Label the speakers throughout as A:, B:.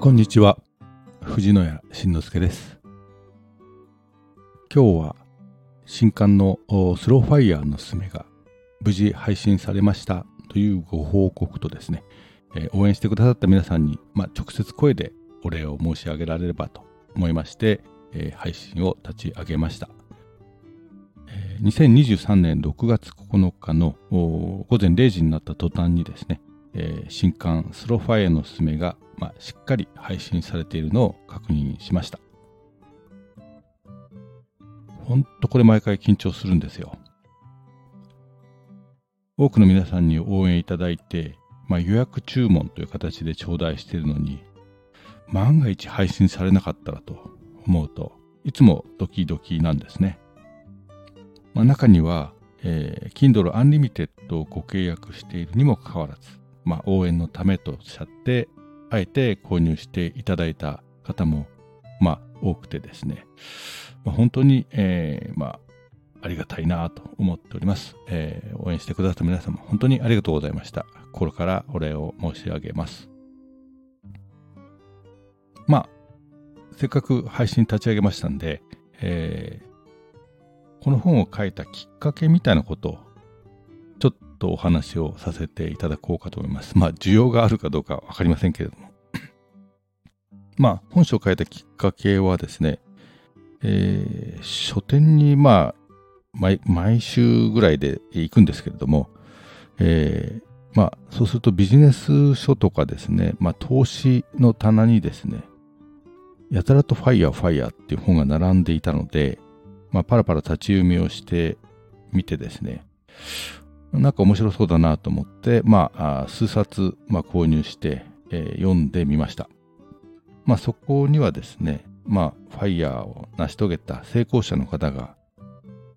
A: こんにちは藤野谷慎之介です今日は新刊のスローファイヤーのすすめが無事配信されましたというご報告とですね、えー、応援してくださった皆さんに、まあ、直接声でお礼を申し上げられればと思いまして、えー、配信を立ち上げました。え、2023年6月9日の午前0時になった途端にですね、えー、新刊スロファイアのすすめが、まあ、しっかり配信されているのを確認しました。ほんとこれ毎回緊張するんですよ。多くの皆さんに応援いただいて、まあ、予約注文という形で頂戴しているのに、万が一配信されなかったらと思うといつもドキドキなんですね。まあ、中には、えー、Kindle Unlimited をご契約しているにもかかわらず、まあ、応援のためとおっしゃってあえて購入していただいた方も、まあ、多くてですね、まあ、本当に、えー、まあ、ありがたいなと思っております、えー、応援してくださった皆様、本当にありがとうございました。心からお礼を申し上げます。まあ、せっかく配信立ち上げましたんで、えー、この本を書いたきっかけみたいなことをとお話をさせていただこうかと思います。まあ、需要があるかどうかわかりませんけれども。まあ、本書を書いたきっかけはですね、えー、書店にまあ毎、毎週ぐらいで行くんですけれども、えー、まあ、そうするとビジネス書とかですね、まあ、投資の棚にですね、やたらとファイヤーファイヤーっていう本が並んでいたので、まあ、パラパラ立ち読みをしてみてですね、なんか面白そうだなと思って、まあ、数冊、まあ、購入して、えー、読んでみました。まあ、そこにはですね、まあ、ファイヤーを成し遂げた成功者の方が、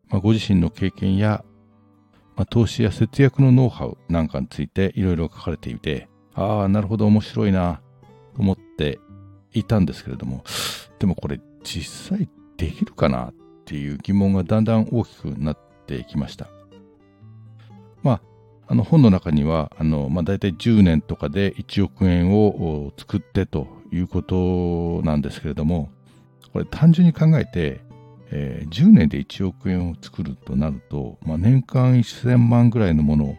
A: まあ、ご自身の経験や、まあ、投資や節約のノウハウなんかについていろいろ書かれていて、ああ、なるほど面白いなと思っていたんですけれども、でもこれ実際できるかなっていう疑問がだんだん大きくなってきました。あの本の中には、あの、まあ、大体10年とかで1億円を作ってということなんですけれども、これ単純に考えて、えー、10年で1億円を作るとなると、まあ、年間1000万ぐらいのもの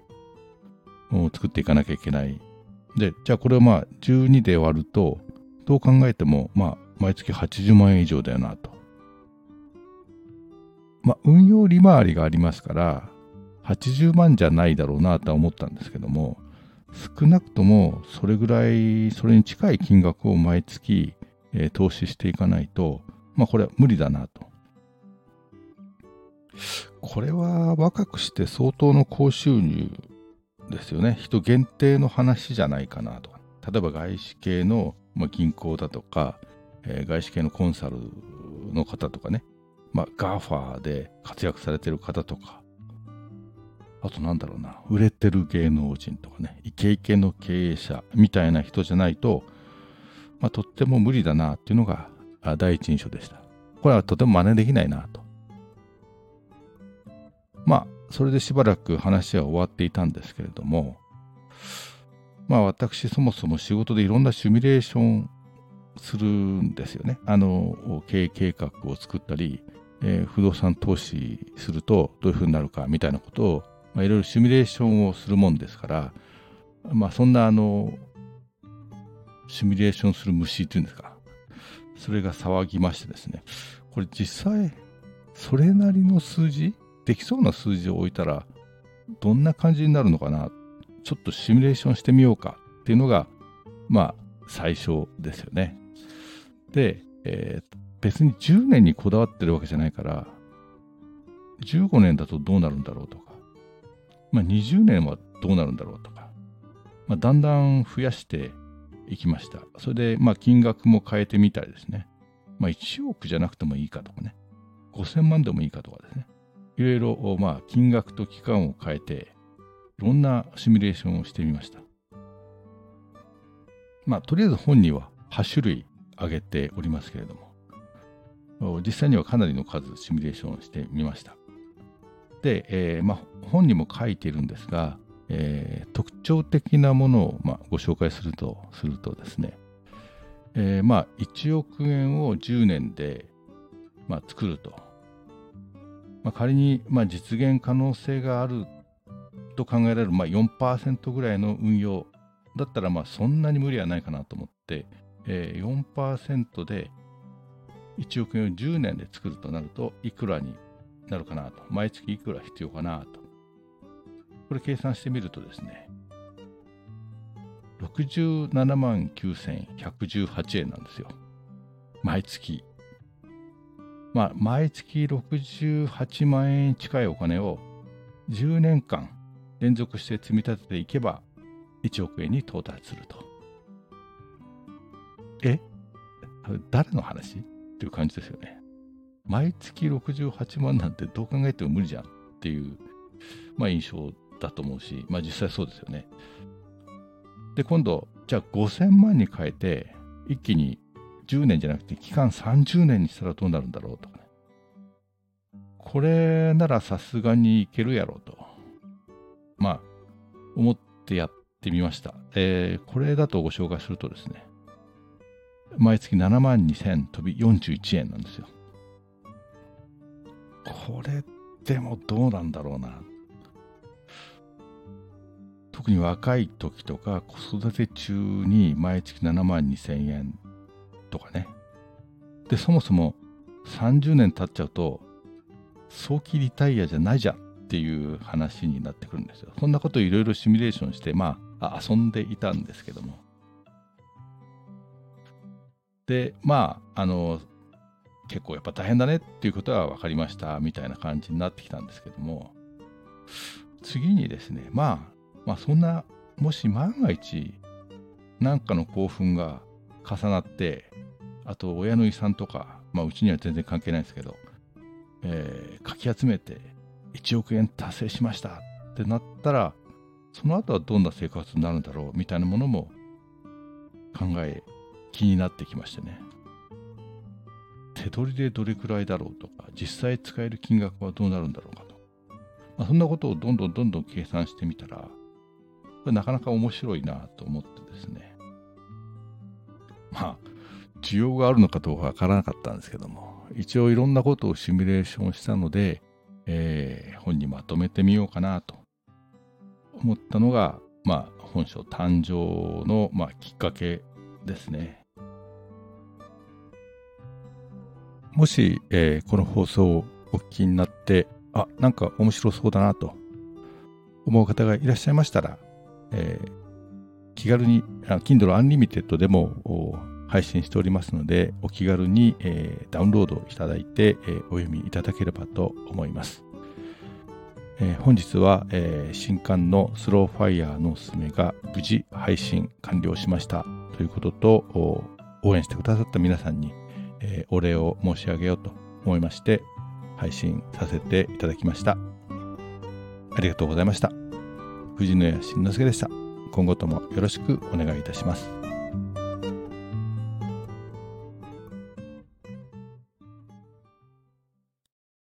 A: を作っていかなきゃいけない。で、じゃあこれをまあ12で割ると、どう考えても、まあ、毎月80万円以上だよなと。まあ、運用利回りがありますから、80万じゃないだろうなとは思ったんですけども、少なくともそれぐらい、それに近い金額を毎月、えー、投資していかないと、まあこれは無理だなと。これは若くして相当の高収入ですよね。人限定の話じゃないかなと。例えば外資系の、まあ、銀行だとか、えー、外資系のコンサルの方とかね、まあ、 GAFA で活躍されてる方とか、あとなんだろうな、売れてる芸能人とかね、イケイケの経営者みたいな人じゃないと、まあ、とっても無理だなっていうのが第一印象でした。これはとても真似できないなと。まあ、それでしばらく話は終わっていたんですけれども、まあ私そもそも仕事でいろんなシミュレーションするんですよね。あの、経営計画を作ったり、えー、不動産投資するとどういうふうになるかみたいなことをまあ、いろいろシミュレーションをするもんですから、まあ、そんなあの、シミュレーションする虫っていうんですか、それが騒ぎましてですね、これ実際、それなりの数字、できそうな数字を置いたら、どんな感じになるのかな、ちょっとシミュレーションしてみようかっていうのが、まあ、最初ですよね。で、えー、別に10年にこだわってるわけじゃないから、15年だとどうなるんだろうとか、まあ、20年はどうなるんだろうとか、まあ、だんだん増やしていきました。それで、まあ、金額も変えてみたりですね。まあ、1億じゃなくてもいいかとかね。5000万でもいいかとかですね。いろいろ、まあ、金額と期間を変えて、いろんなシミュレーションをしてみました。まあ、とりあえず本には8種類挙げておりますけれども、実際にはかなりの数シミュレーションをしてみました。で、えーまあ、本にも書いているんですが、えー、特徴的なものを、まあ、ご紹介するとするとですね、えー、まあ1億円を10年で、まあ、作ると。まあ、仮に、まあ、実現可能性があると考えられる、まあ、4%ぐらいの運用だったらまあそんなに無理はないかなと思って、えー、4%で1億円を10年で作るとなるといくらになるかなと。毎月いくら必要かなと。これ計算してみるとですね67万9118円なんですよ。毎月。まあ毎月68万円近いお金を10年間連続して積み立てていけば1億円に到達すると。え？誰の話？っていう感じですよね。毎月68万なんてどう考えても無理じゃんっていう、まあ、印象だと思うし、まあ実際そうですよね。で、今度、じゃあ5000万に変えて、一気に10年じゃなくて期間30年にしたらどうなるんだろうとかね。これならさすがにいけるやろうと。まあ、思ってやってみました。えー、これだとご紹介するとですね、毎月7万2000飛び41円なんですよ。これでもどうなんだろうな。特に若い時とか子育て中に毎月7万2000円とかね。で、そもそも30年経っちゃうと早期リタイアじゃないじゃんっていう話になってくるんですよ。そんなことをいろいろシミュレーションして、まあ、遊んでいたんですけども。で、まあ、あの、結構やっぱ大変だねっていうことは分かりましたみたいな感じになってきたんですけども、次にですね、まあ、まあそんな、もし万が一、なんかの興奮が重なって、あと親の遺産とか、まあうちには全然関係ないですけど、えー、かき集めて1億円達成しましたってなったら、その後はどんな生活になるんだろうみたいなものも考え、気になってきましてね。手取りでどれくらいだろうとか、実際使える金額はどうなるんだろうかと。まあ、そんなことをどんどんどんどん計算してみたら、これなかなか面白いなと思ってですね。まあ、需要があるのかどうかわからなかったんですけども、一応いろんなことをシミュレーションしたので、えー、本にまとめてみようかなと思ったのが、まあ、本書誕生の、まあ、きっかけですね。もし、えー、この放送をお聞きになって、あ、なんか面白そうだなと思う方がいらっしゃいましたら、えー、気軽に、Kindle Unlimited でも配信しておりますので、お気軽に、えー、ダウンロードいただいて、えー、お読みいただければと思います。えー、本日は、えー、新刊のスローファイヤーのおすすめが無事配信完了しましたということと、応援してくださった皆さんに、えー、お礼を申し上げようと思いまして配信させていただきました。ありがとうございました。藤野谷慎之介でした。今後ともよろしくお願いいたします。